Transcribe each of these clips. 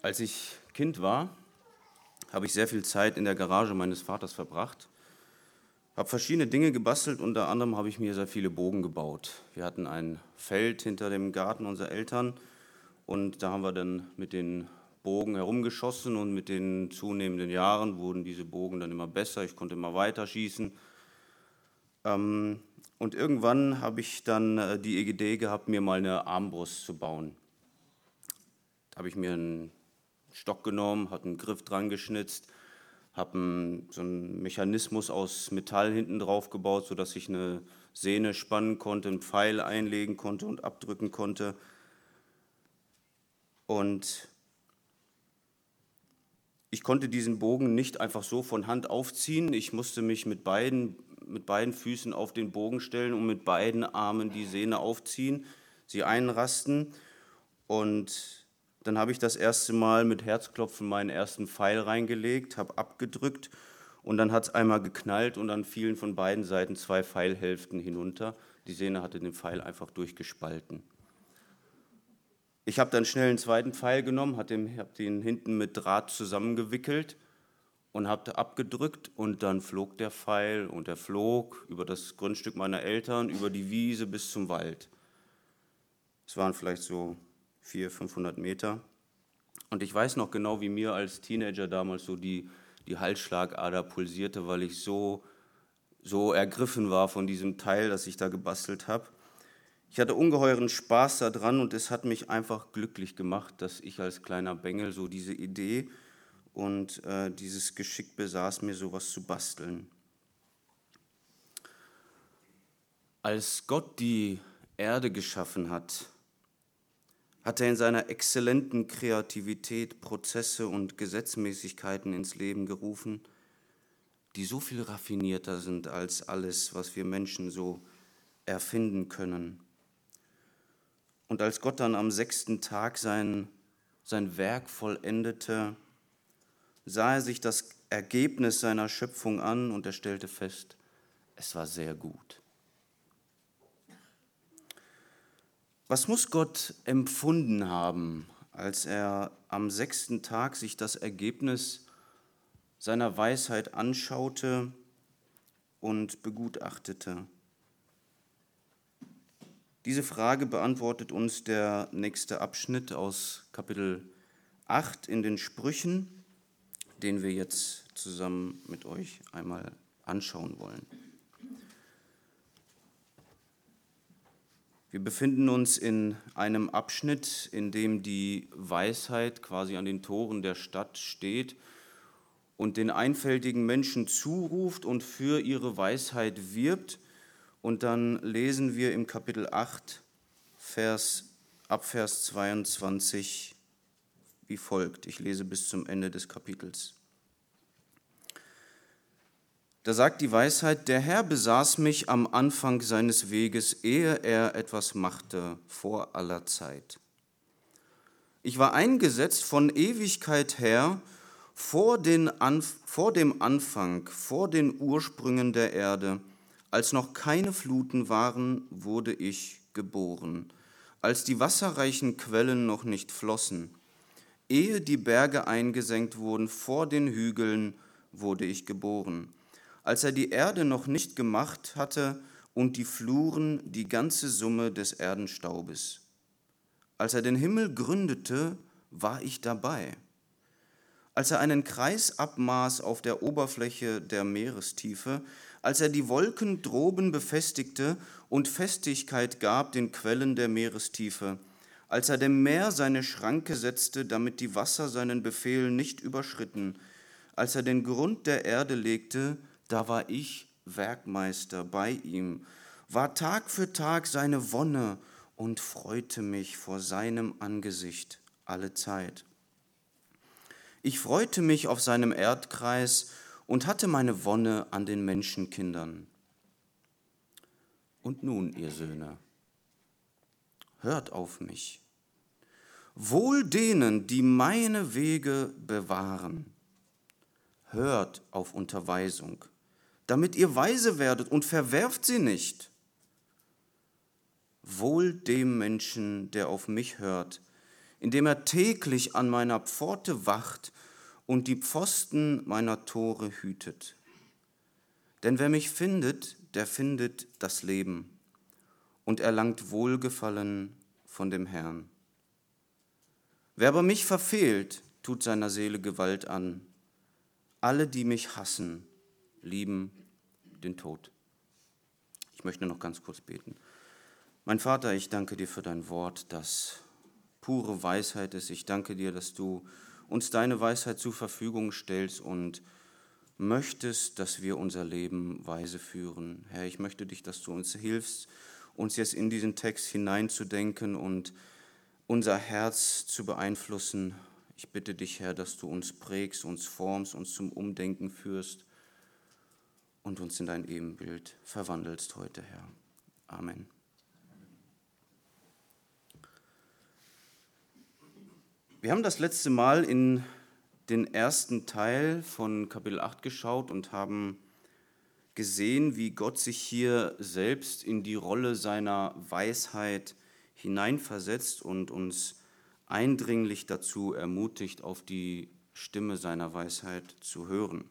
Als ich Kind war, habe ich sehr viel Zeit in der Garage meines Vaters verbracht, habe verschiedene Dinge gebastelt, unter anderem habe ich mir sehr viele Bogen gebaut. Wir hatten ein Feld hinter dem Garten unserer Eltern und da haben wir dann mit den Bogen herumgeschossen und mit den zunehmenden Jahren wurden diese Bogen dann immer besser, ich konnte immer weiter schießen. Ähm, und irgendwann habe ich dann äh, die Idee gehabt, mir mal eine Armbrust zu bauen. Da habe ich mir einen Stock genommen, habe einen Griff dran geschnitzt, habe so einen Mechanismus aus Metall hinten drauf gebaut, sodass ich eine Sehne spannen konnte, einen Pfeil einlegen konnte und abdrücken konnte. Und ich konnte diesen Bogen nicht einfach so von Hand aufziehen. Ich musste mich mit beiden, mit beiden Füßen auf den Bogen stellen und mit beiden Armen die Sehne aufziehen, sie einrasten. Und dann habe ich das erste Mal mit Herzklopfen meinen ersten Pfeil reingelegt, habe abgedrückt und dann hat es einmal geknallt und dann fielen von beiden Seiten zwei Pfeilhälften hinunter. Die Sehne hatte den Pfeil einfach durchgespalten. Ich habe dann schnell einen zweiten Pfeil genommen, habe den hinten mit Draht zusammengewickelt und habe abgedrückt und dann flog der Pfeil und er flog über das Grundstück meiner Eltern, über die Wiese bis zum Wald. Es waren vielleicht so 400, 500 Meter. Und ich weiß noch genau, wie mir als Teenager damals so die, die Halsschlagader pulsierte, weil ich so, so ergriffen war von diesem Teil, das ich da gebastelt habe. Ich hatte ungeheuren Spaß daran und es hat mich einfach glücklich gemacht, dass ich als kleiner Bengel so diese Idee und äh, dieses Geschick besaß, mir sowas zu basteln. Als Gott die Erde geschaffen hat, hat er in seiner exzellenten Kreativität Prozesse und Gesetzmäßigkeiten ins Leben gerufen, die so viel raffinierter sind als alles, was wir Menschen so erfinden können. Und als Gott dann am sechsten Tag sein, sein Werk vollendete, sah er sich das Ergebnis seiner Schöpfung an und er stellte fest, es war sehr gut. Was muss Gott empfunden haben, als er am sechsten Tag sich das Ergebnis seiner Weisheit anschaute und begutachtete? Diese Frage beantwortet uns der nächste Abschnitt aus Kapitel 8 in den Sprüchen, den wir jetzt zusammen mit euch einmal anschauen wollen. Wir befinden uns in einem Abschnitt, in dem die Weisheit quasi an den Toren der Stadt steht und den einfältigen Menschen zuruft und für ihre Weisheit wirbt. Und dann lesen wir im Kapitel 8, Vers, ab Vers 22 wie folgt. Ich lese bis zum Ende des Kapitels. Da sagt die Weisheit, der Herr besaß mich am Anfang seines Weges, ehe er etwas machte vor aller Zeit. Ich war eingesetzt von Ewigkeit her vor, den vor dem Anfang, vor den Ursprüngen der Erde. Als noch keine Fluten waren, wurde ich geboren, als die wasserreichen Quellen noch nicht flossen. Ehe die Berge eingesenkt wurden vor den Hügeln, wurde ich geboren als er die Erde noch nicht gemacht hatte und die Fluren die ganze Summe des Erdenstaubes. Als er den Himmel gründete, war ich dabei. Als er einen Kreis abmaß auf der Oberfläche der Meerestiefe, als er die Wolken droben befestigte und Festigkeit gab den Quellen der Meerestiefe, als er dem Meer seine Schranke setzte, damit die Wasser seinen Befehl nicht überschritten, als er den Grund der Erde legte, da war ich Werkmeister bei ihm, war Tag für Tag seine Wonne und freute mich vor seinem Angesicht alle Zeit. Ich freute mich auf seinem Erdkreis und hatte meine Wonne an den Menschenkindern. Und nun, ihr Söhne, hört auf mich. Wohl denen, die meine Wege bewahren. Hört auf Unterweisung damit ihr weise werdet und verwerft sie nicht. Wohl dem Menschen, der auf mich hört, indem er täglich an meiner Pforte wacht und die Pfosten meiner Tore hütet. Denn wer mich findet, der findet das Leben und erlangt Wohlgefallen von dem Herrn. Wer aber mich verfehlt, tut seiner Seele Gewalt an. Alle, die mich hassen, lieben den Tod. Ich möchte noch ganz kurz beten. Mein Vater, ich danke dir für dein Wort, das pure Weisheit ist. Ich danke dir, dass du uns deine Weisheit zur Verfügung stellst und möchtest, dass wir unser Leben weise führen. Herr, ich möchte dich, dass du uns hilfst, uns jetzt in diesen Text hineinzudenken und unser Herz zu beeinflussen. Ich bitte dich, Herr, dass du uns prägst, uns formst, uns zum Umdenken führst und uns in dein Ebenbild verwandelst heute, Herr. Amen. Wir haben das letzte Mal in den ersten Teil von Kapitel 8 geschaut und haben gesehen, wie Gott sich hier selbst in die Rolle seiner Weisheit hineinversetzt und uns eindringlich dazu ermutigt, auf die Stimme seiner Weisheit zu hören.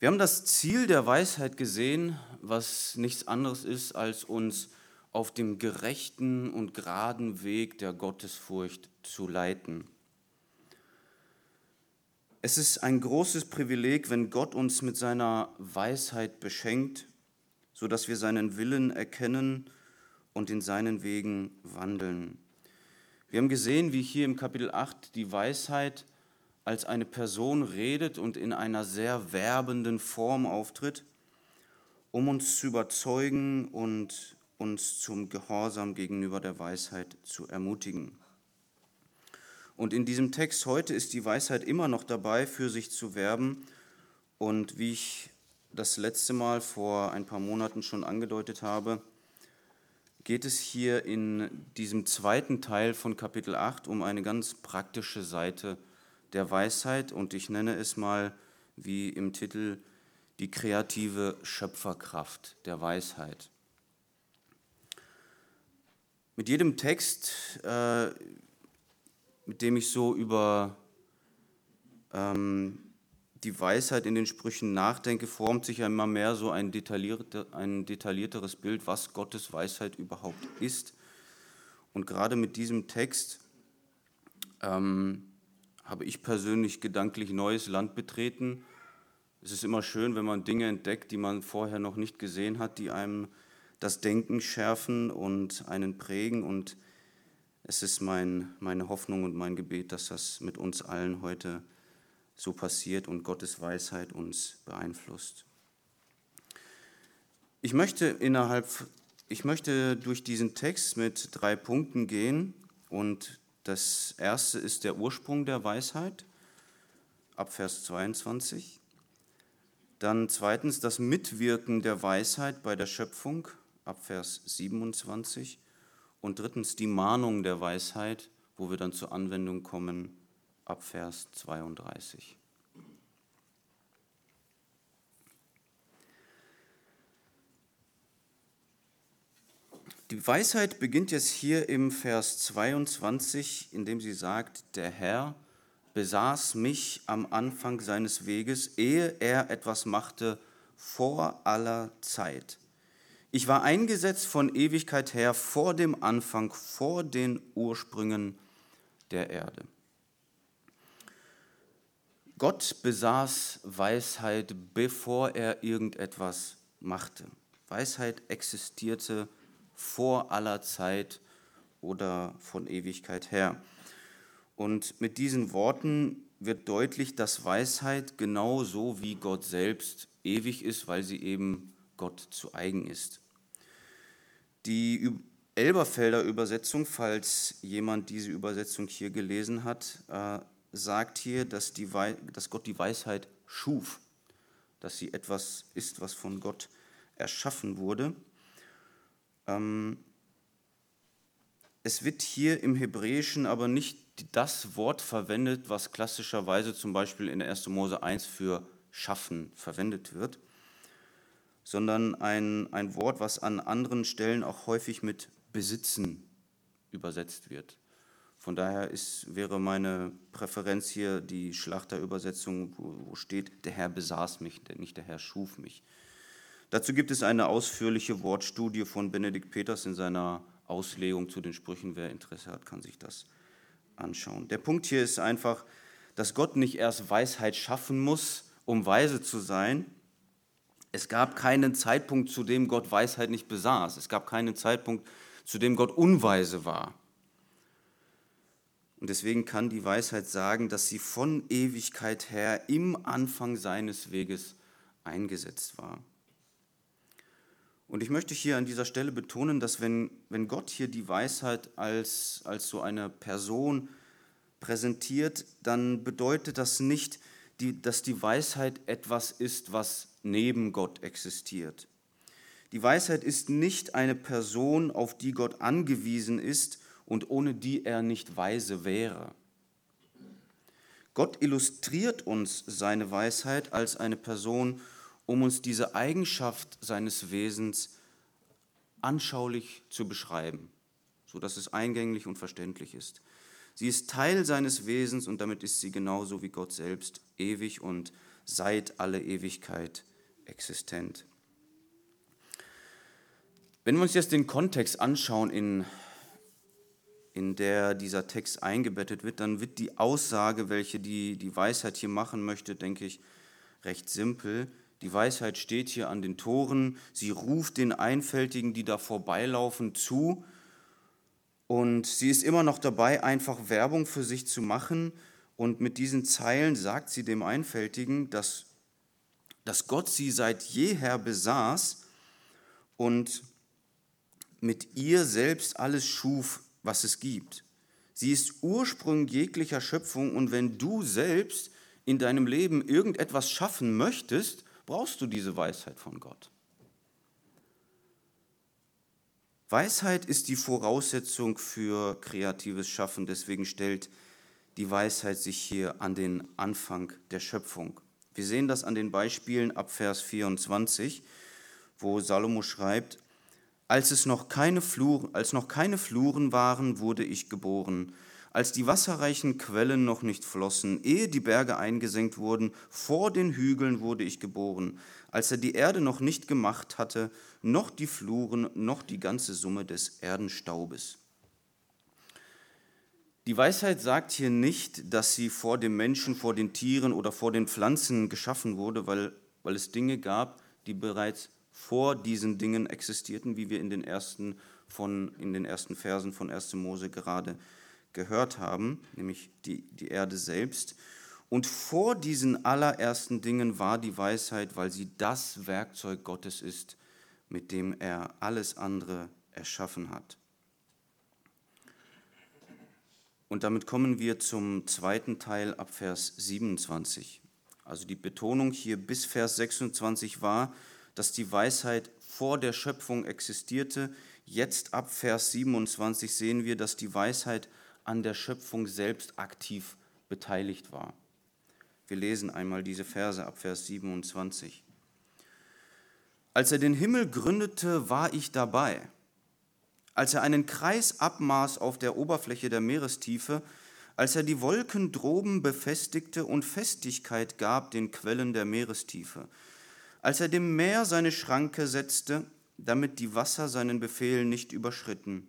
Wir haben das Ziel der Weisheit gesehen, was nichts anderes ist, als uns auf dem gerechten und geraden Weg der Gottesfurcht zu leiten. Es ist ein großes Privileg, wenn Gott uns mit seiner Weisheit beschenkt, sodass wir seinen Willen erkennen und in seinen Wegen wandeln. Wir haben gesehen, wie hier im Kapitel 8 die Weisheit als eine Person redet und in einer sehr werbenden Form auftritt, um uns zu überzeugen und uns zum Gehorsam gegenüber der Weisheit zu ermutigen. Und in diesem Text heute ist die Weisheit immer noch dabei, für sich zu werben. Und wie ich das letzte Mal vor ein paar Monaten schon angedeutet habe, geht es hier in diesem zweiten Teil von Kapitel 8 um eine ganz praktische Seite der Weisheit und ich nenne es mal wie im Titel die kreative Schöpferkraft der Weisheit. Mit jedem Text, äh, mit dem ich so über ähm, die Weisheit in den Sprüchen nachdenke, formt sich ja immer mehr so ein, detaillierte, ein detaillierteres Bild, was Gottes Weisheit überhaupt ist. Und gerade mit diesem Text ähm, habe ich persönlich gedanklich neues Land betreten. Es ist immer schön, wenn man Dinge entdeckt, die man vorher noch nicht gesehen hat, die einem das Denken schärfen und einen prägen. Und es ist mein, meine Hoffnung und mein Gebet, dass das mit uns allen heute so passiert und Gottes Weisheit uns beeinflusst. Ich möchte innerhalb, ich möchte durch diesen Text mit drei Punkten gehen und das erste ist der Ursprung der Weisheit, ab Vers 22. Dann zweitens das Mitwirken der Weisheit bei der Schöpfung, ab Vers 27. Und drittens die Mahnung der Weisheit, wo wir dann zur Anwendung kommen, ab Vers 32. Die Weisheit beginnt jetzt hier im Vers 22, indem sie sagt, der Herr besaß mich am Anfang seines Weges, ehe er etwas machte vor aller Zeit. Ich war eingesetzt von Ewigkeit her vor dem Anfang, vor den Ursprüngen der Erde. Gott besaß Weisheit, bevor er irgendetwas machte. Weisheit existierte vor aller Zeit oder von Ewigkeit her. Und mit diesen Worten wird deutlich, dass Weisheit genauso wie Gott selbst ewig ist, weil sie eben Gott zu eigen ist. Die Elberfelder Übersetzung, falls jemand diese Übersetzung hier gelesen hat, äh, sagt hier, dass, die, dass Gott die Weisheit schuf, dass sie etwas ist, was von Gott erschaffen wurde. Ähm, es wird hier im Hebräischen aber nicht das Wort verwendet, was klassischerweise zum Beispiel in 1. Mose 1 für schaffen verwendet wird, sondern ein, ein Wort, was an anderen Stellen auch häufig mit besitzen übersetzt wird. Von daher ist, wäre meine Präferenz hier die Schlachterübersetzung, wo, wo steht, der Herr besaß mich, nicht der Herr schuf mich. Dazu gibt es eine ausführliche Wortstudie von Benedikt Peters in seiner Auslegung zu den Sprüchen. Wer Interesse hat, kann sich das anschauen. Der Punkt hier ist einfach, dass Gott nicht erst Weisheit schaffen muss, um weise zu sein. Es gab keinen Zeitpunkt, zu dem Gott Weisheit nicht besaß. Es gab keinen Zeitpunkt, zu dem Gott unweise war. Und deswegen kann die Weisheit sagen, dass sie von Ewigkeit her im Anfang seines Weges eingesetzt war. Und ich möchte hier an dieser Stelle betonen, dass wenn, wenn Gott hier die Weisheit als, als so eine Person präsentiert, dann bedeutet das nicht, die, dass die Weisheit etwas ist, was neben Gott existiert. Die Weisheit ist nicht eine Person, auf die Gott angewiesen ist und ohne die er nicht weise wäre. Gott illustriert uns seine Weisheit als eine Person, um uns diese Eigenschaft seines Wesens anschaulich zu beschreiben, sodass es eingänglich und verständlich ist. Sie ist Teil seines Wesens und damit ist sie genauso wie Gott selbst ewig und seit alle Ewigkeit existent. Wenn wir uns jetzt den Kontext anschauen, in in der dieser Text eingebettet wird, dann wird die Aussage, welche die, die Weisheit hier machen möchte, denke ich, recht simpel. Die Weisheit steht hier an den Toren, sie ruft den Einfältigen, die da vorbeilaufen, zu. Und sie ist immer noch dabei, einfach Werbung für sich zu machen. Und mit diesen Zeilen sagt sie dem Einfältigen, dass, dass Gott sie seit jeher besaß und mit ihr selbst alles schuf, was es gibt. Sie ist Ursprung jeglicher Schöpfung. Und wenn du selbst in deinem Leben irgendetwas schaffen möchtest, brauchst du diese Weisheit von Gott. Weisheit ist die Voraussetzung für kreatives Schaffen, deswegen stellt die Weisheit sich hier an den Anfang der Schöpfung. Wir sehen das an den Beispielen ab Vers 24, wo Salomo schreibt, als, es noch keine Fluren, als noch keine Fluren waren, wurde ich geboren. Als die wasserreichen Quellen noch nicht flossen, ehe die Berge eingesenkt wurden, vor den Hügeln wurde ich geboren. Als er die Erde noch nicht gemacht hatte, noch die Fluren, noch die ganze Summe des Erdenstaubes. Die Weisheit sagt hier nicht, dass sie vor dem Menschen, vor den Tieren oder vor den Pflanzen geschaffen wurde, weil, weil es Dinge gab, die bereits vor diesen Dingen existierten, wie wir in den ersten, von, in den ersten Versen von 1. Mose gerade gehört haben, nämlich die, die Erde selbst. Und vor diesen allerersten Dingen war die Weisheit, weil sie das Werkzeug Gottes ist, mit dem er alles andere erschaffen hat. Und damit kommen wir zum zweiten Teil ab Vers 27. Also die Betonung hier bis Vers 26 war, dass die Weisheit vor der Schöpfung existierte. Jetzt ab Vers 27 sehen wir, dass die Weisheit an der Schöpfung selbst aktiv beteiligt war. Wir lesen einmal diese Verse ab Vers 27. Als er den Himmel gründete, war ich dabei. Als er einen Kreis abmaß auf der Oberfläche der Meerestiefe, als er die Wolken droben befestigte und Festigkeit gab den Quellen der Meerestiefe, als er dem Meer seine Schranke setzte, damit die Wasser seinen Befehl nicht überschritten.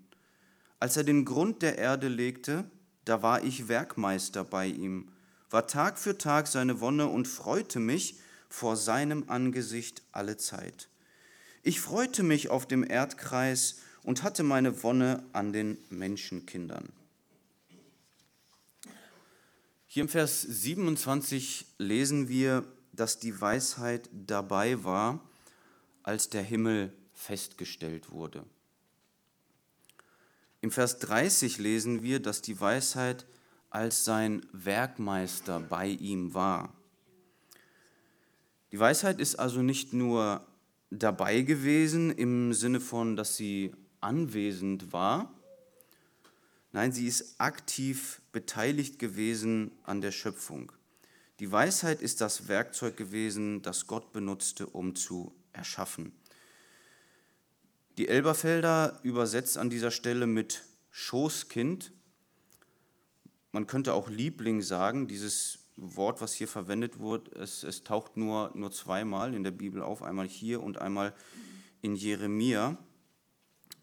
Als er den Grund der Erde legte, da war ich Werkmeister bei ihm, war Tag für Tag seine Wonne und freute mich vor seinem Angesicht alle Zeit. Ich freute mich auf dem Erdkreis und hatte meine Wonne an den Menschenkindern. Hier im Vers 27 lesen wir, dass die Weisheit dabei war, als der Himmel festgestellt wurde. Im Vers 30 lesen wir, dass die Weisheit als sein Werkmeister bei ihm war. Die Weisheit ist also nicht nur dabei gewesen im Sinne von, dass sie anwesend war, nein, sie ist aktiv beteiligt gewesen an der Schöpfung. Die Weisheit ist das Werkzeug gewesen, das Gott benutzte, um zu erschaffen. Die Elberfelder übersetzt an dieser Stelle mit Schoßkind. man könnte auch Liebling sagen, dieses Wort, was hier verwendet wird, es, es taucht nur, nur zweimal in der Bibel auf, einmal hier und einmal in Jeremia,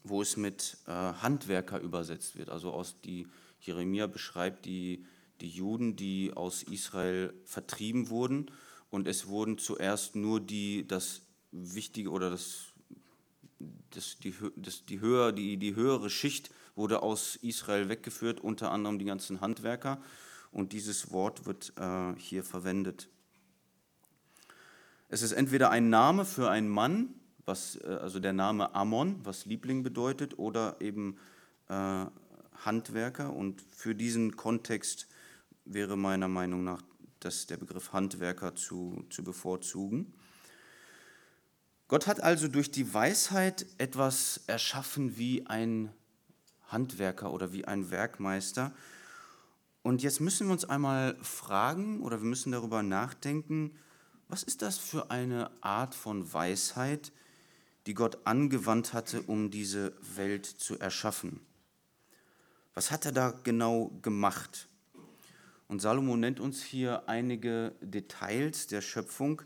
wo es mit äh, Handwerker übersetzt wird. Also aus die Jeremia beschreibt die, die Juden, die aus Israel vertrieben wurden und es wurden zuerst nur die, das Wichtige oder das, das, die, das, die, höher, die, die höhere Schicht wurde aus Israel weggeführt, unter anderem die ganzen Handwerker und dieses Wort wird äh, hier verwendet. Es ist entweder ein Name für einen Mann, was, äh, also der Name Ammon, was Liebling bedeutet, oder eben äh, Handwerker. Und für diesen Kontext wäre meiner Meinung nach das, der Begriff Handwerker zu, zu bevorzugen. Gott hat also durch die Weisheit etwas erschaffen wie ein Handwerker oder wie ein Werkmeister. Und jetzt müssen wir uns einmal fragen oder wir müssen darüber nachdenken, was ist das für eine Art von Weisheit, die Gott angewandt hatte, um diese Welt zu erschaffen? Was hat er da genau gemacht? Und Salomo nennt uns hier einige Details der Schöpfung,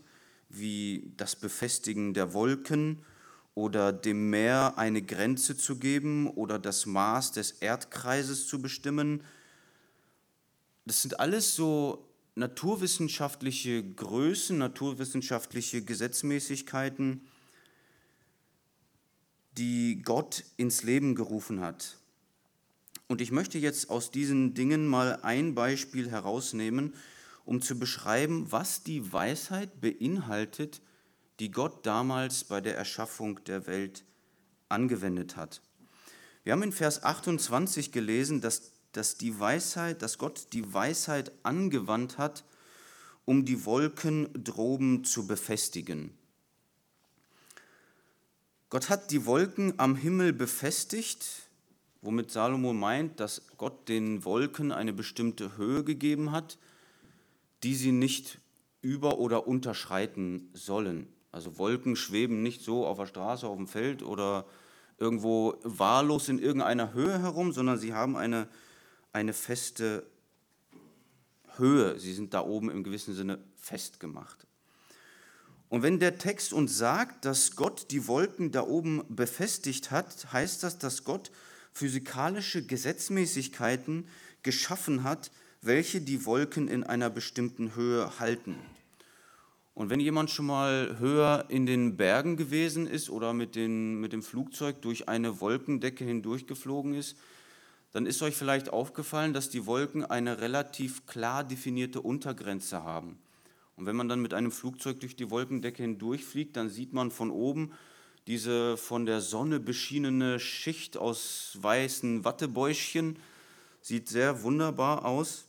wie das Befestigen der Wolken oder dem Meer eine Grenze zu geben oder das Maß des Erdkreises zu bestimmen, das sind alles so naturwissenschaftliche Größen, naturwissenschaftliche Gesetzmäßigkeiten, die Gott ins Leben gerufen hat. Und ich möchte jetzt aus diesen Dingen mal ein Beispiel herausnehmen, um zu beschreiben, was die Weisheit beinhaltet, die Gott damals bei der Erschaffung der Welt angewendet hat. Wir haben in Vers 28 gelesen, dass dass die Weisheit, dass Gott die Weisheit angewandt hat, um die Wolken droben zu befestigen. Gott hat die Wolken am Himmel befestigt, womit Salomo meint, dass Gott den Wolken eine bestimmte Höhe gegeben hat, die sie nicht über- oder unterschreiten sollen. Also Wolken schweben nicht so auf der Straße, auf dem Feld oder irgendwo wahllos in irgendeiner Höhe herum, sondern sie haben eine eine feste Höhe. Sie sind da oben im gewissen Sinne festgemacht. Und wenn der Text uns sagt, dass Gott die Wolken da oben befestigt hat, heißt das, dass Gott physikalische Gesetzmäßigkeiten geschaffen hat, welche die Wolken in einer bestimmten Höhe halten. Und wenn jemand schon mal höher in den Bergen gewesen ist oder mit, den, mit dem Flugzeug durch eine Wolkendecke hindurchgeflogen ist, dann ist euch vielleicht aufgefallen, dass die Wolken eine relativ klar definierte Untergrenze haben. Und wenn man dann mit einem Flugzeug durch die Wolkendecke hindurchfliegt, dann sieht man von oben diese von der Sonne beschienene Schicht aus weißen Wattebäuschen. Sieht sehr wunderbar aus.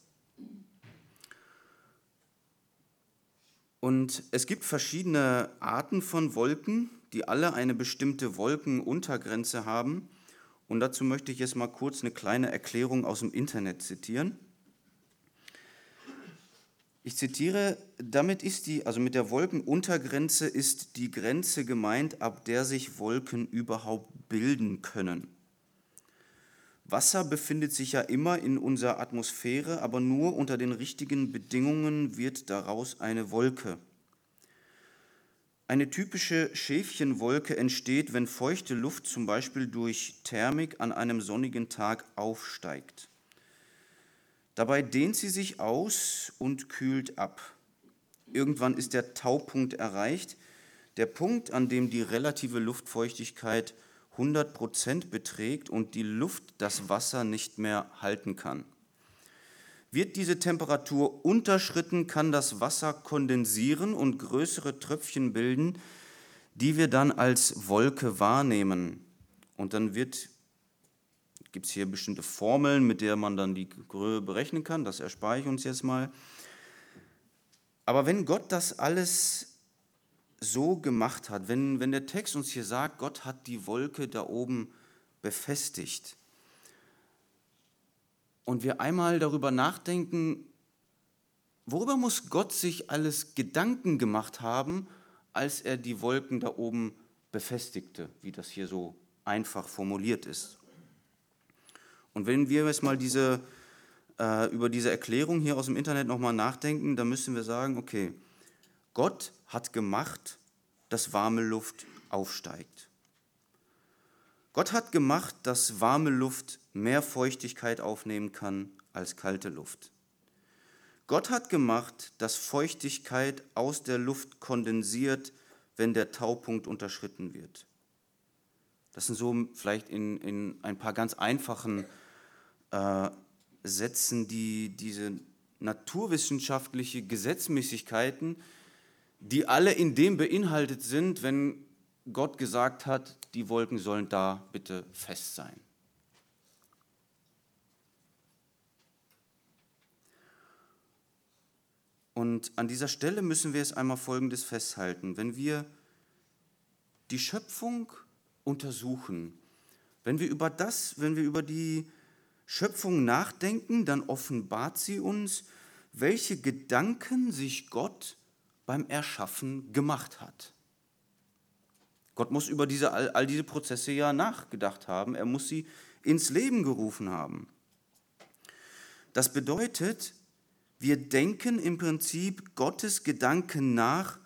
Und es gibt verschiedene Arten von Wolken, die alle eine bestimmte Wolkenuntergrenze haben. Und dazu möchte ich jetzt mal kurz eine kleine Erklärung aus dem Internet zitieren. Ich zitiere, damit ist die, also mit der Wolkenuntergrenze ist die Grenze gemeint, ab der sich Wolken überhaupt bilden können. Wasser befindet sich ja immer in unserer Atmosphäre, aber nur unter den richtigen Bedingungen wird daraus eine Wolke. Eine typische Schäfchenwolke entsteht, wenn feuchte Luft zum Beispiel durch Thermik an einem sonnigen Tag aufsteigt. Dabei dehnt sie sich aus und kühlt ab. Irgendwann ist der Taupunkt erreicht, der Punkt, an dem die relative Luftfeuchtigkeit 100 Prozent beträgt und die Luft das Wasser nicht mehr halten kann. Wird diese Temperatur unterschritten, kann das Wasser kondensieren und größere Tröpfchen bilden, die wir dann als Wolke wahrnehmen. Und dann wird gibt es hier bestimmte Formeln, mit der man dann die Größe berechnen kann. Das erspare ich uns jetzt mal. Aber wenn Gott das alles so gemacht hat, wenn, wenn der Text uns hier sagt, Gott hat die Wolke da oben befestigt, und wir einmal darüber nachdenken, worüber muss Gott sich alles Gedanken gemacht haben, als er die Wolken da oben befestigte, wie das hier so einfach formuliert ist. Und wenn wir jetzt mal diese äh, über diese Erklärung hier aus dem Internet nochmal nachdenken, dann müssen wir sagen, okay, Gott hat gemacht, dass warme Luft aufsteigt. Gott hat gemacht, dass warme Luft mehr Feuchtigkeit aufnehmen kann als kalte Luft. Gott hat gemacht, dass Feuchtigkeit aus der Luft kondensiert, wenn der Taupunkt unterschritten wird. Das sind so vielleicht in, in ein paar ganz einfachen äh, Sätzen, die diese naturwissenschaftliche Gesetzmäßigkeiten, die alle in dem beinhaltet sind, wenn Gott gesagt hat, die Wolken sollen da bitte fest sein. Und an dieser Stelle müssen wir es einmal Folgendes festhalten. Wenn wir die Schöpfung untersuchen, wenn wir über das, wenn wir über die Schöpfung nachdenken, dann offenbart sie uns, welche Gedanken sich Gott beim Erschaffen gemacht hat. Gott muss über diese, all, all diese Prozesse ja nachgedacht haben, er muss sie ins Leben gerufen haben. Das bedeutet, wir denken im Prinzip Gottes Gedanken nach,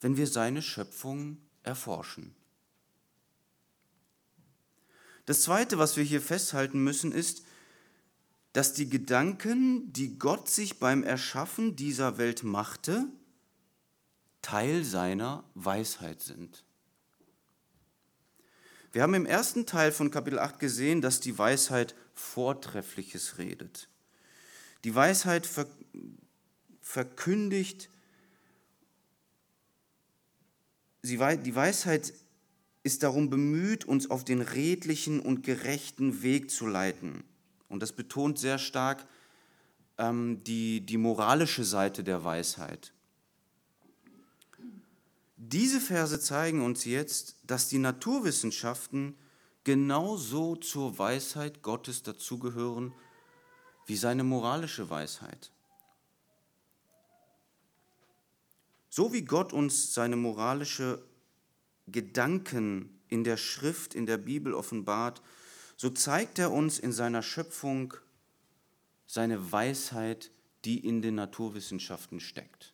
wenn wir seine Schöpfung erforschen. Das Zweite, was wir hier festhalten müssen, ist, dass die Gedanken, die Gott sich beim Erschaffen dieser Welt machte, Teil seiner Weisheit sind. Wir haben im ersten Teil von Kapitel 8 gesehen, dass die Weisheit Vortreffliches redet. Die Weisheit verkündigt, die Weisheit ist darum bemüht, uns auf den redlichen und gerechten Weg zu leiten. Und das betont sehr stark ähm, die, die moralische Seite der Weisheit. Diese Verse zeigen uns jetzt, dass die Naturwissenschaften genauso zur Weisheit Gottes dazugehören wie seine moralische Weisheit. So wie Gott uns seine moralische Gedanken in der Schrift, in der Bibel offenbart, so zeigt er uns in seiner Schöpfung seine Weisheit, die in den Naturwissenschaften steckt.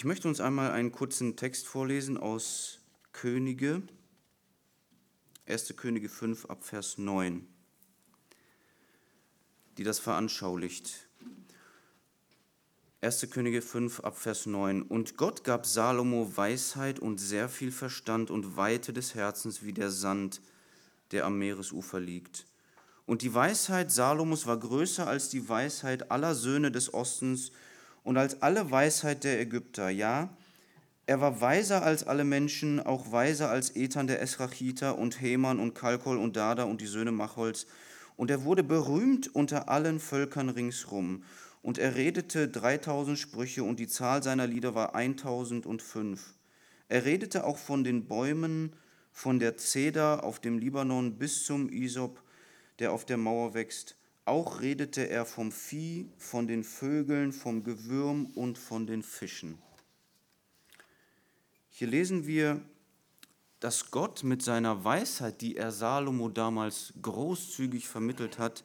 Ich möchte uns einmal einen kurzen Text vorlesen aus Könige, 1. Könige 5 ab Vers 9, die das veranschaulicht. 1. Könige 5 ab Vers 9. Und Gott gab Salomo Weisheit und sehr viel Verstand und Weite des Herzens wie der Sand, der am Meeresufer liegt. Und die Weisheit Salomos war größer als die Weisheit aller Söhne des Ostens und als alle Weisheit der Ägypter. Ja, er war weiser als alle Menschen, auch weiser als Ethan der Esrachiter und Heman und Kalkol und Dada und die Söhne Macholz. Und er wurde berühmt unter allen Völkern ringsrum. Und er redete 3000 Sprüche und die Zahl seiner Lieder war 1005. Er redete auch von den Bäumen, von der Zeder auf dem Libanon bis zum Isop, der auf der Mauer wächst auch redete er vom Vieh, von den Vögeln, vom Gewürm und von den Fischen. Hier lesen wir, dass Gott mit seiner Weisheit, die er Salomo damals großzügig vermittelt hat,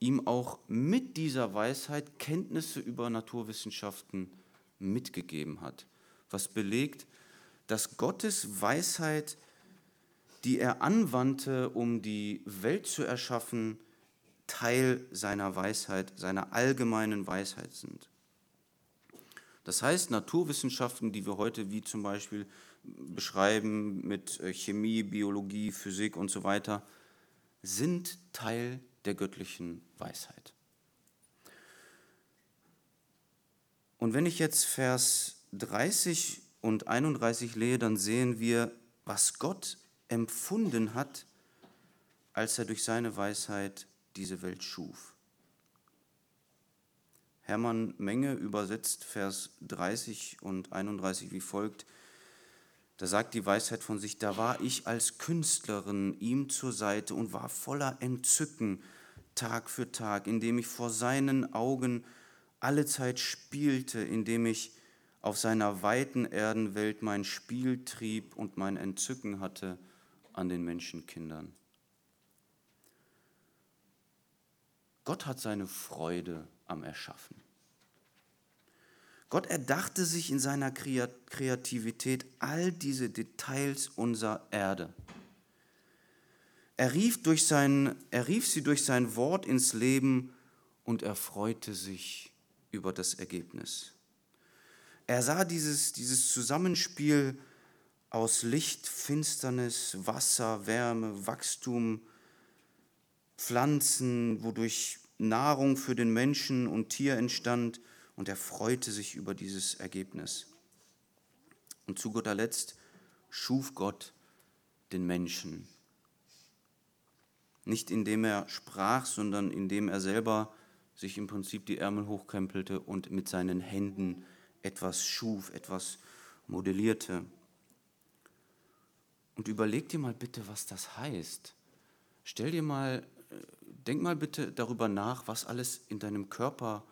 ihm auch mit dieser Weisheit Kenntnisse über Naturwissenschaften mitgegeben hat, was belegt, dass Gottes Weisheit, die er anwandte, um die Welt zu erschaffen, Teil seiner Weisheit, seiner allgemeinen Weisheit sind. Das heißt, Naturwissenschaften, die wir heute wie zum Beispiel beschreiben mit äh, Chemie, Biologie, Physik und so weiter, sind Teil der göttlichen Weisheit. Und wenn ich jetzt Vers 30 und 31 lehe, dann sehen wir, was Gott empfunden hat, als er durch seine Weisheit diese Welt schuf. Hermann Menge übersetzt Vers 30 und 31 wie folgt. Da sagt die Weisheit von sich, da war ich als Künstlerin ihm zur Seite und war voller Entzücken Tag für Tag, indem ich vor seinen Augen alle Zeit spielte, indem ich auf seiner weiten Erdenwelt mein Spiel trieb und mein Entzücken hatte an den Menschenkindern. Gott hat seine Freude am Erschaffen. Gott erdachte sich in seiner Kreativität all diese Details unserer Erde. Er rief, durch sein, er rief sie durch sein Wort ins Leben und er freute sich über das Ergebnis. Er sah dieses, dieses Zusammenspiel aus Licht, Finsternis, Wasser, Wärme, Wachstum, Pflanzen, wodurch Nahrung für den Menschen und Tier entstand, und er freute sich über dieses Ergebnis. Und zu guter Letzt schuf Gott den Menschen. Nicht indem er sprach, sondern indem er selber sich im Prinzip die Ärmel hochkrempelte und mit seinen Händen etwas schuf, etwas modellierte. Und überleg dir mal bitte, was das heißt. Stell dir mal, denk mal bitte darüber nach, was alles in deinem Körper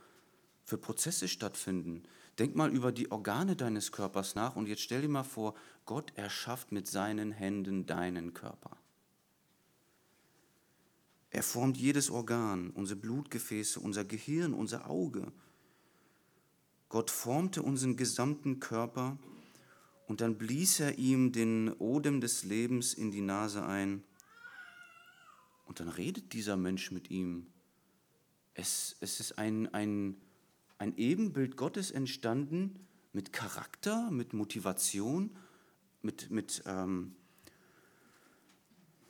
für Prozesse stattfinden. Denk mal über die Organe deines Körpers nach und jetzt stell dir mal vor, Gott erschafft mit seinen Händen deinen Körper. Er formt jedes Organ, unsere Blutgefäße, unser Gehirn, unser Auge. Gott formte unseren gesamten Körper und dann blies er ihm den Odem des Lebens in die Nase ein. Und dann redet dieser Mensch mit ihm. Es, es ist ein, ein, ein Ebenbild Gottes entstanden mit Charakter, mit Motivation, mit, mit, ähm,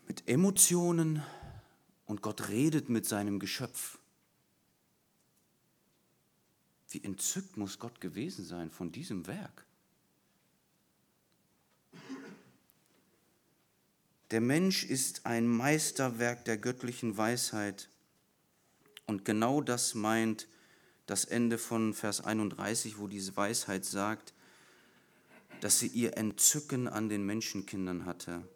mit Emotionen, und Gott redet mit seinem Geschöpf. Wie entzückt muss Gott gewesen sein von diesem Werk? Der Mensch ist ein Meisterwerk der göttlichen Weisheit. Und genau das meint das Ende von Vers 31, wo diese Weisheit sagt, dass sie ihr Entzücken an den Menschenkindern hatte.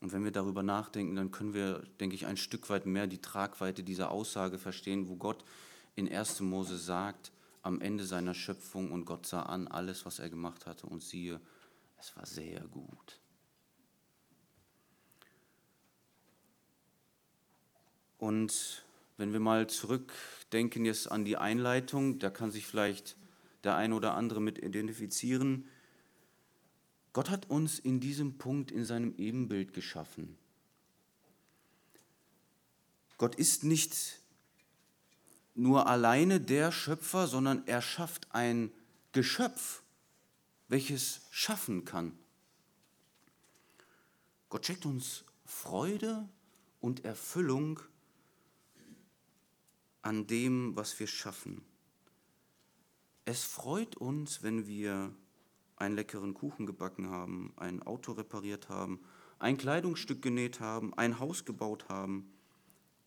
Und wenn wir darüber nachdenken, dann können wir, denke ich, ein Stück weit mehr die Tragweite dieser Aussage verstehen, wo Gott in 1. Mose sagt, am Ende seiner Schöpfung, und Gott sah an alles, was er gemacht hatte, und siehe, es war sehr gut. Und wenn wir mal zurückdenken jetzt an die Einleitung, da kann sich vielleicht der eine oder andere mit identifizieren. Gott hat uns in diesem Punkt in seinem Ebenbild geschaffen. Gott ist nicht nur alleine der Schöpfer, sondern er schafft ein Geschöpf, welches schaffen kann. Gott schenkt uns Freude und Erfüllung an dem, was wir schaffen. Es freut uns, wenn wir einen leckeren Kuchen gebacken haben, ein Auto repariert haben, ein Kleidungsstück genäht haben, ein Haus gebaut haben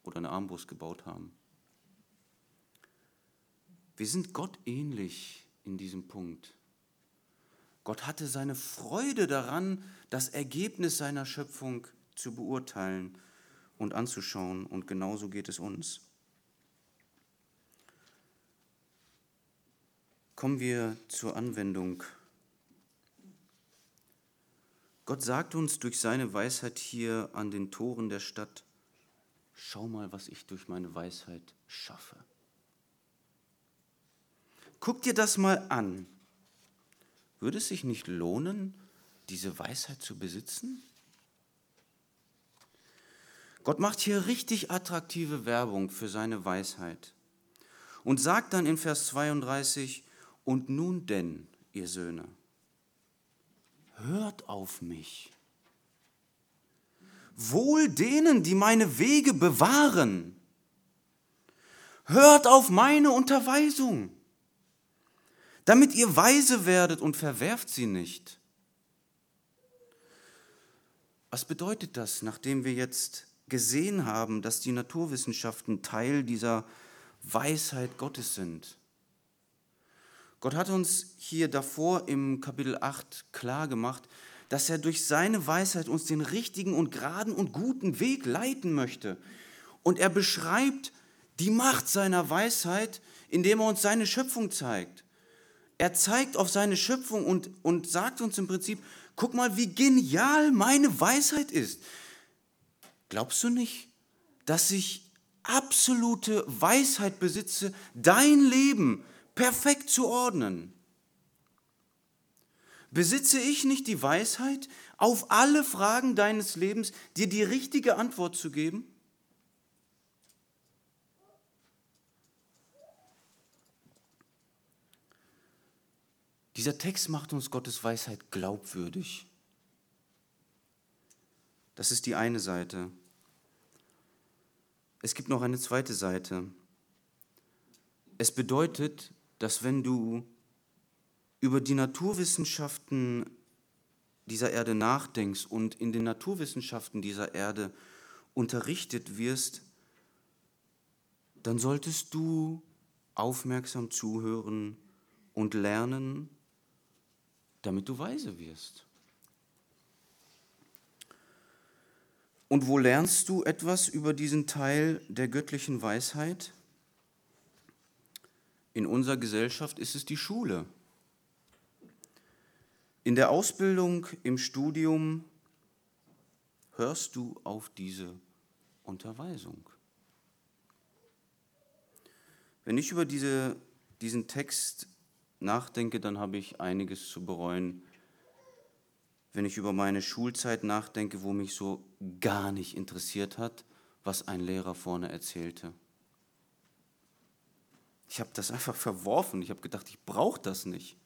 oder eine Armbrust gebaut haben. Wir sind Gott ähnlich in diesem Punkt. Gott hatte seine Freude daran, das Ergebnis seiner Schöpfung zu beurteilen und anzuschauen. Und genauso geht es uns. Kommen wir zur Anwendung Gott sagt uns durch seine Weisheit hier an den Toren der Stadt, schau mal, was ich durch meine Weisheit schaffe. Guck dir das mal an. Würde es sich nicht lohnen, diese Weisheit zu besitzen? Gott macht hier richtig attraktive Werbung für seine Weisheit und sagt dann in Vers 32, und nun denn, ihr Söhne, hört auf mich. Wohl denen, die meine Wege bewahren. Hört auf meine Unterweisung, damit ihr weise werdet und verwerft sie nicht. Was bedeutet das, nachdem wir jetzt gesehen haben, dass die Naturwissenschaften Teil dieser Weisheit Gottes sind? Gott hat uns hier davor im Kapitel 8 klar gemacht, dass er durch seine Weisheit uns den richtigen und geraden und guten Weg leiten möchte. Und er beschreibt die Macht seiner Weisheit, indem er uns seine Schöpfung zeigt. Er zeigt auf seine Schöpfung und, und sagt uns im Prinzip, guck mal, wie genial meine Weisheit ist. Glaubst du nicht, dass ich absolute Weisheit besitze, dein Leben perfekt zu ordnen? Besitze ich nicht die Weisheit, auf alle Fragen deines Lebens dir die richtige Antwort zu geben? Dieser Text macht uns Gottes Weisheit glaubwürdig. Das ist die eine Seite. Es gibt noch eine zweite Seite. Es bedeutet, dass wenn du über die Naturwissenschaften dieser Erde nachdenkst und in den Naturwissenschaften dieser Erde unterrichtet wirst, dann solltest du aufmerksam zuhören und lernen, damit du weise wirst. Und wo lernst du etwas über diesen Teil der göttlichen Weisheit? In unserer Gesellschaft ist es die Schule. In der Ausbildung, im Studium hörst du auf diese Unterweisung. Wenn ich über diese, diesen Text nachdenke, dann habe ich einiges zu bereuen. Wenn ich über meine Schulzeit nachdenke, wo mich so gar nicht interessiert hat, was ein Lehrer vorne erzählte. Ich habe das einfach verworfen. Ich habe gedacht, ich brauche das nicht.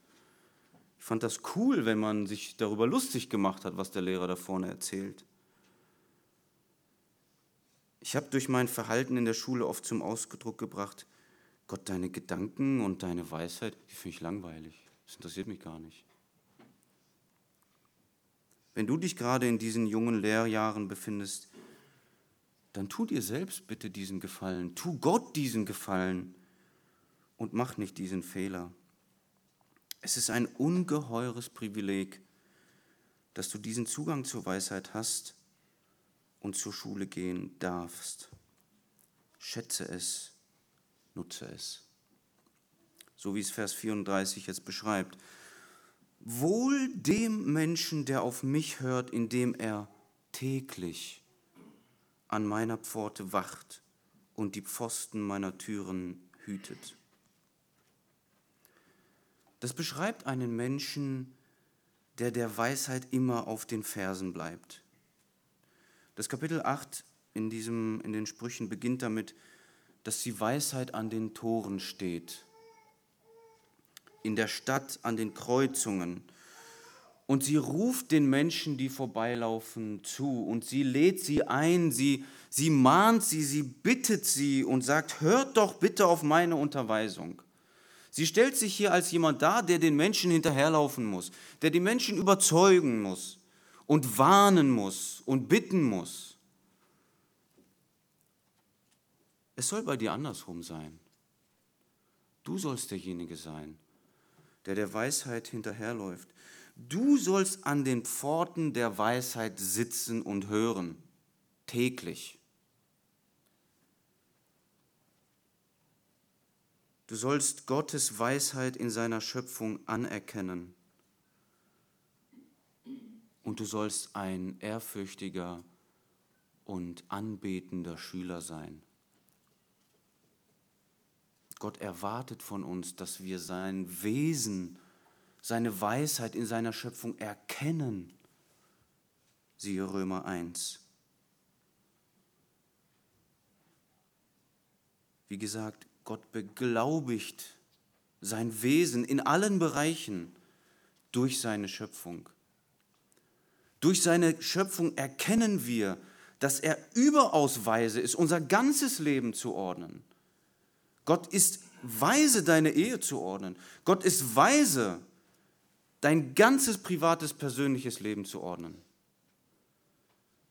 Ich fand das cool, wenn man sich darüber lustig gemacht hat, was der Lehrer da vorne erzählt. Ich habe durch mein Verhalten in der Schule oft zum Ausdruck gebracht, Gott, deine Gedanken und deine Weisheit, die finde ich langweilig. Das interessiert mich gar nicht. Wenn du dich gerade in diesen jungen Lehrjahren befindest, dann tu dir selbst bitte diesen Gefallen, tu Gott diesen Gefallen und mach nicht diesen Fehler. Es ist ein ungeheures Privileg, dass du diesen Zugang zur Weisheit hast und zur Schule gehen darfst. Schätze es nutze es. So wie es Vers 34 jetzt beschreibt. Wohl dem Menschen, der auf mich hört, indem er täglich an meiner Pforte wacht und die Pfosten meiner Türen hütet. Das beschreibt einen Menschen, der der Weisheit immer auf den Fersen bleibt. Das Kapitel 8 in, diesem, in den Sprüchen beginnt damit, dass die Weisheit an den Toren steht, in der Stadt an den Kreuzungen. Und sie ruft den Menschen, die vorbeilaufen, zu und sie lädt sie ein, sie, sie mahnt sie, sie bittet sie und sagt, hört doch bitte auf meine Unterweisung. Sie stellt sich hier als jemand dar, der den Menschen hinterherlaufen muss, der die Menschen überzeugen muss und warnen muss und bitten muss. Es soll bei dir andersrum sein. Du sollst derjenige sein, der der Weisheit hinterherläuft. Du sollst an den Pforten der Weisheit sitzen und hören, täglich. Du sollst Gottes Weisheit in seiner Schöpfung anerkennen. Und du sollst ein ehrfürchtiger und anbetender Schüler sein. Gott erwartet von uns, dass wir sein Wesen, seine Weisheit in seiner Schöpfung erkennen. Siehe Römer 1. Wie gesagt, Gott beglaubigt sein Wesen in allen Bereichen durch seine Schöpfung. Durch seine Schöpfung erkennen wir, dass er überaus weise ist, unser ganzes Leben zu ordnen. Gott ist weise, deine Ehe zu ordnen. Gott ist weise, dein ganzes privates, persönliches Leben zu ordnen.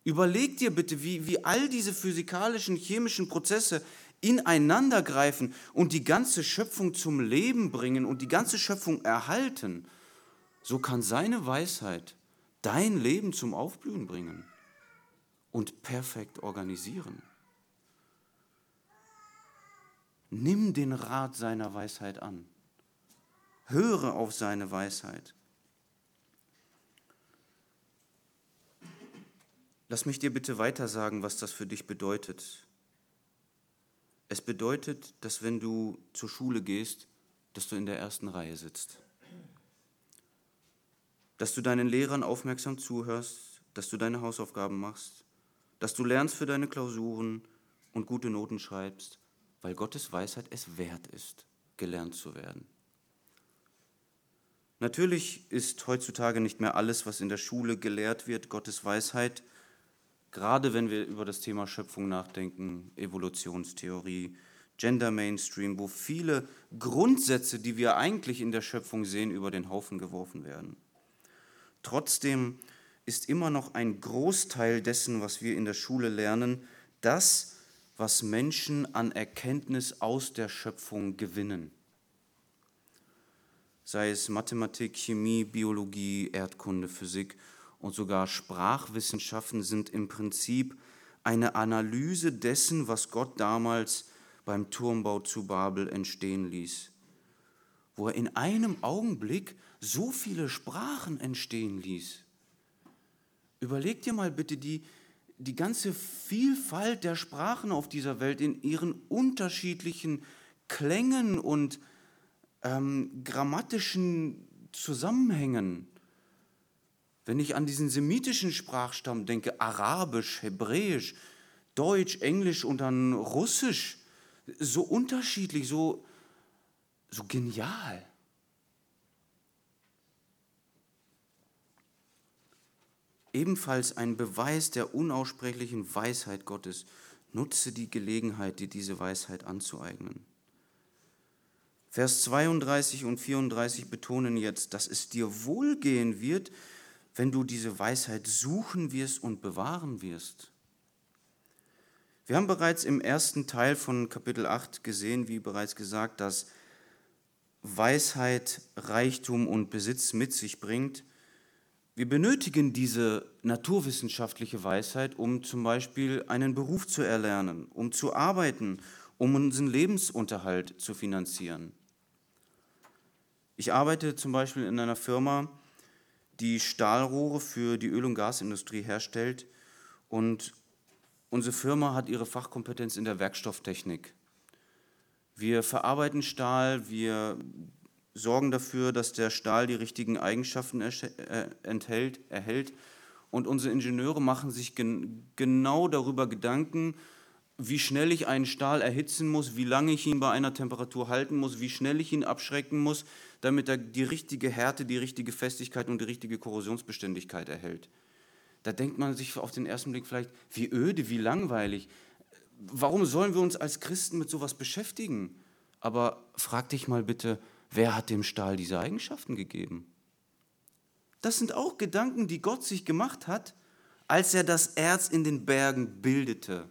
Überleg dir bitte, wie, wie all diese physikalischen, chemischen Prozesse ineinandergreifen und die ganze Schöpfung zum Leben bringen und die ganze Schöpfung erhalten. So kann seine Weisheit dein Leben zum Aufblühen bringen und perfekt organisieren. Nimm den Rat seiner Weisheit an. Höre auf seine Weisheit. Lass mich dir bitte weiter sagen, was das für dich bedeutet. Es bedeutet, dass wenn du zur Schule gehst, dass du in der ersten Reihe sitzt. Dass du deinen Lehrern aufmerksam zuhörst, dass du deine Hausaufgaben machst, dass du lernst für deine Klausuren und gute Noten schreibst, weil Gottes Weisheit es wert ist, gelernt zu werden. Natürlich ist heutzutage nicht mehr alles, was in der Schule gelehrt wird, Gottes Weisheit, gerade wenn wir über das Thema Schöpfung nachdenken, Evolutionstheorie, Gender Mainstream, wo viele Grundsätze, die wir eigentlich in der Schöpfung sehen, über den Haufen geworfen werden. Trotzdem ist immer noch ein Großteil dessen, was wir in der Schule lernen, das, was Menschen an Erkenntnis aus der Schöpfung gewinnen. Sei es Mathematik, Chemie, Biologie, Erdkunde, Physik und sogar Sprachwissenschaften sind im Prinzip eine Analyse dessen, was Gott damals beim Turmbau zu Babel entstehen ließ, wo er in einem Augenblick so viele Sprachen entstehen ließ. Überleg dir mal bitte die, die ganze Vielfalt der Sprachen auf dieser Welt in ihren unterschiedlichen Klängen und ähm, grammatischen Zusammenhängen. Wenn ich an diesen semitischen Sprachstamm denke, Arabisch, Hebräisch, Deutsch, Englisch und dann Russisch, so unterschiedlich, so, so genial. Ebenfalls ein Beweis der unaussprechlichen Weisheit Gottes. Nutze die Gelegenheit, dir diese Weisheit anzueignen. Vers 32 und 34 betonen jetzt, dass es dir wohlgehen wird, wenn du diese Weisheit suchen wirst und bewahren wirst. Wir haben bereits im ersten Teil von Kapitel 8 gesehen, wie bereits gesagt, dass Weisheit Reichtum und Besitz mit sich bringt. Wir benötigen diese naturwissenschaftliche Weisheit, um zum Beispiel einen Beruf zu erlernen, um zu arbeiten, um unseren Lebensunterhalt zu finanzieren. Ich arbeite zum Beispiel in einer Firma, die Stahlrohre für die Öl- und Gasindustrie herstellt und Unsere Firma hat ihre Fachkompetenz in der Werkstofftechnik. Wir verarbeiten Stahl, wir sorgen dafür, dass der Stahl die richtigen Eigenschaften äh, enthält, erhält. Und unsere Ingenieure machen sich gen genau darüber Gedanken, wie schnell ich einen Stahl erhitzen muss, wie lange ich ihn bei einer Temperatur halten muss, wie schnell ich ihn abschrecken muss, damit er die richtige Härte, die richtige Festigkeit und die richtige Korrosionsbeständigkeit erhält. Da denkt man sich auf den ersten Blick vielleicht, wie öde, wie langweilig. Warum sollen wir uns als Christen mit sowas beschäftigen? Aber frag dich mal bitte, wer hat dem Stahl diese Eigenschaften gegeben? Das sind auch Gedanken, die Gott sich gemacht hat, als er das Erz in den Bergen bildete.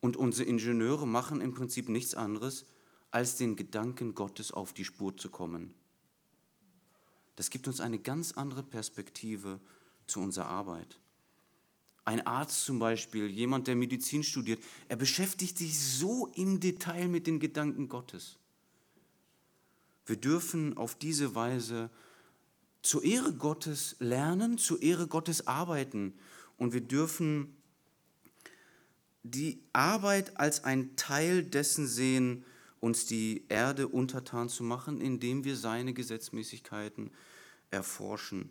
Und unsere Ingenieure machen im Prinzip nichts anderes, als den Gedanken Gottes auf die Spur zu kommen. Das gibt uns eine ganz andere Perspektive zu unserer Arbeit. Ein Arzt zum Beispiel, jemand, der Medizin studiert, er beschäftigt sich so im Detail mit den Gedanken Gottes. Wir dürfen auf diese Weise zur Ehre Gottes lernen, zur Ehre Gottes arbeiten und wir dürfen die Arbeit als ein Teil dessen sehen, uns die Erde untertan zu machen, indem wir seine Gesetzmäßigkeiten erforschen.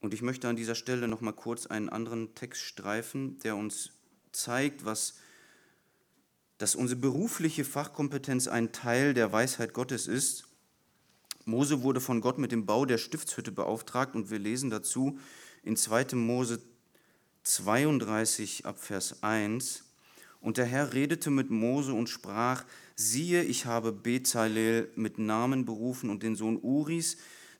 Und ich möchte an dieser Stelle noch mal kurz einen anderen Text streifen, der uns zeigt, was, dass unsere berufliche Fachkompetenz ein Teil der Weisheit Gottes ist. Mose wurde von Gott mit dem Bau der Stiftshütte beauftragt und wir lesen dazu in 2. Mose 32 ab Vers 1. Und der Herr redete mit Mose und sprach, siehe, ich habe Bezalel mit Namen berufen und den Sohn Uris,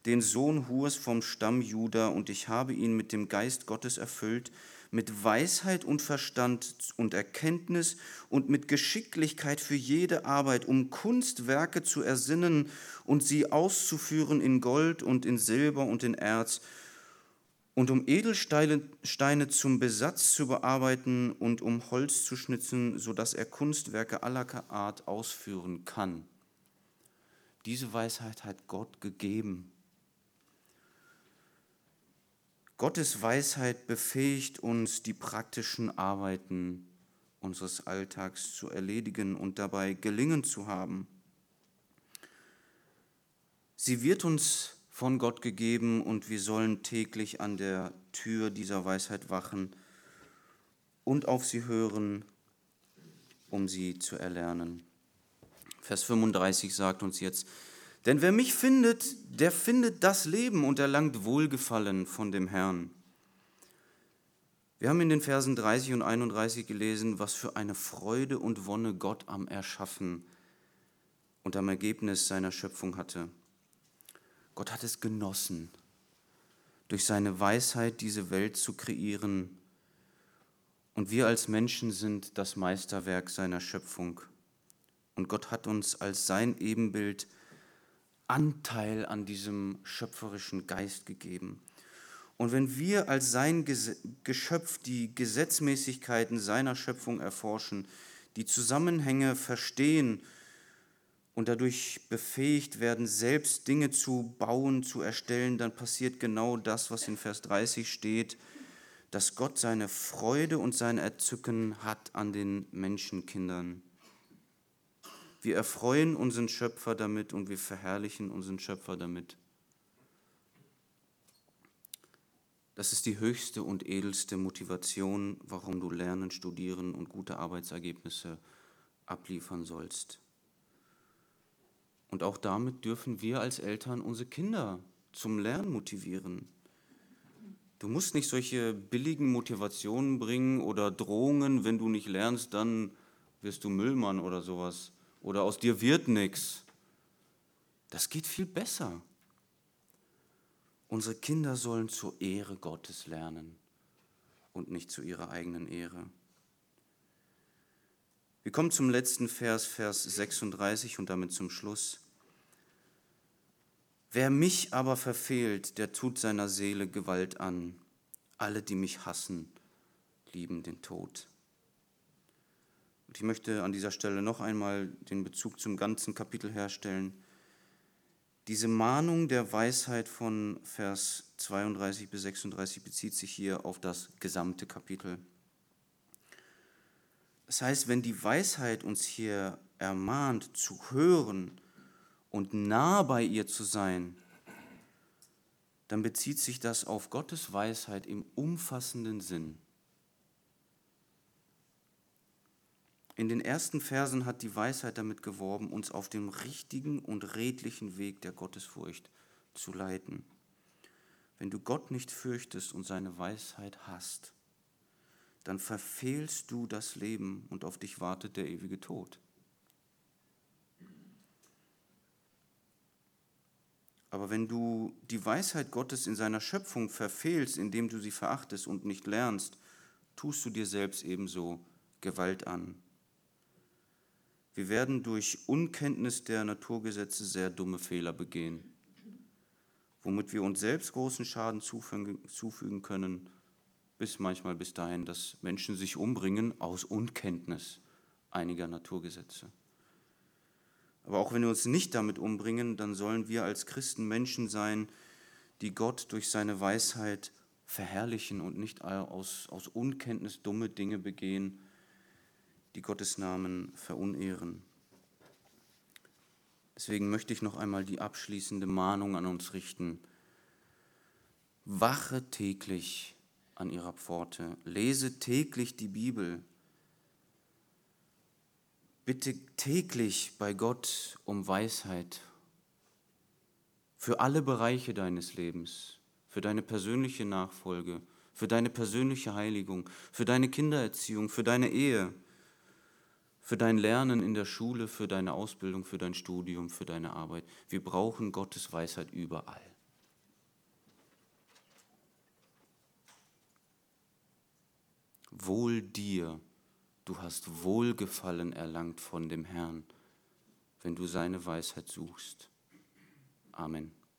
den Sohn Hurs vom Stamm Juda, und ich habe ihn mit dem Geist Gottes erfüllt, mit Weisheit und Verstand und Erkenntnis und mit Geschicklichkeit für jede Arbeit, um Kunstwerke zu ersinnen und sie auszuführen in Gold und in Silber und in Erz und um Edelsteine zum Besatz zu bearbeiten und um Holz zu schnitzen, sodass er Kunstwerke aller Art ausführen kann. Diese Weisheit hat Gott gegeben. Gottes Weisheit befähigt uns, die praktischen Arbeiten unseres Alltags zu erledigen und dabei gelingen zu haben. Sie wird uns von Gott gegeben und wir sollen täglich an der Tür dieser Weisheit wachen und auf sie hören, um sie zu erlernen. Vers 35 sagt uns jetzt, denn wer mich findet, der findet das Leben und erlangt Wohlgefallen von dem Herrn. Wir haben in den Versen 30 und 31 gelesen, was für eine Freude und Wonne Gott am Erschaffen und am Ergebnis seiner Schöpfung hatte. Gott hat es genossen, durch seine Weisheit diese Welt zu kreieren. Und wir als Menschen sind das Meisterwerk seiner Schöpfung. Und Gott hat uns als sein Ebenbild Anteil an diesem schöpferischen Geist gegeben. Und wenn wir als sein Geschöpf die Gesetzmäßigkeiten seiner Schöpfung erforschen, die Zusammenhänge verstehen und dadurch befähigt werden, selbst Dinge zu bauen, zu erstellen, dann passiert genau das, was in Vers 30 steht, dass Gott seine Freude und sein Erzücken hat an den Menschenkindern. Wir erfreuen unseren Schöpfer damit und wir verherrlichen unseren Schöpfer damit. Das ist die höchste und edelste Motivation, warum du lernen, studieren und gute Arbeitsergebnisse abliefern sollst. Und auch damit dürfen wir als Eltern unsere Kinder zum Lernen motivieren. Du musst nicht solche billigen Motivationen bringen oder Drohungen, wenn du nicht lernst, dann wirst du Müllmann oder sowas. Oder aus dir wird nichts. Das geht viel besser. Unsere Kinder sollen zur Ehre Gottes lernen und nicht zu ihrer eigenen Ehre. Wir kommen zum letzten Vers, Vers 36 und damit zum Schluss. Wer mich aber verfehlt, der tut seiner Seele Gewalt an. Alle, die mich hassen, lieben den Tod. Und ich möchte an dieser Stelle noch einmal den Bezug zum ganzen Kapitel herstellen. Diese Mahnung der Weisheit von Vers 32 bis 36 bezieht sich hier auf das gesamte Kapitel. Das heißt, wenn die Weisheit uns hier ermahnt zu hören, und nah bei ihr zu sein, dann bezieht sich das auf Gottes Weisheit im umfassenden Sinn. In den ersten Versen hat die Weisheit damit geworben, uns auf dem richtigen und redlichen Weg der Gottesfurcht zu leiten. Wenn du Gott nicht fürchtest und seine Weisheit hast, dann verfehlst du das Leben und auf dich wartet der ewige Tod. Aber wenn du die Weisheit Gottes in seiner Schöpfung verfehlst, indem du sie verachtest und nicht lernst, tust du dir selbst ebenso Gewalt an. Wir werden durch Unkenntnis der Naturgesetze sehr dumme Fehler begehen, womit wir uns selbst großen Schaden zufügen können, bis manchmal bis dahin, dass Menschen sich umbringen aus Unkenntnis einiger Naturgesetze. Aber auch wenn wir uns nicht damit umbringen, dann sollen wir als Christen Menschen sein, die Gott durch seine Weisheit verherrlichen und nicht aus, aus Unkenntnis dumme Dinge begehen, die Gottes Namen verunehren. Deswegen möchte ich noch einmal die abschließende Mahnung an uns richten. Wache täglich an ihrer Pforte, lese täglich die Bibel, Bitte täglich bei Gott um Weisheit für alle Bereiche deines Lebens, für deine persönliche Nachfolge, für deine persönliche Heiligung, für deine Kindererziehung, für deine Ehe, für dein Lernen in der Schule, für deine Ausbildung, für dein Studium, für deine Arbeit. Wir brauchen Gottes Weisheit überall. Wohl dir, Du hast Wohlgefallen erlangt von dem Herrn, wenn du seine Weisheit suchst. Amen.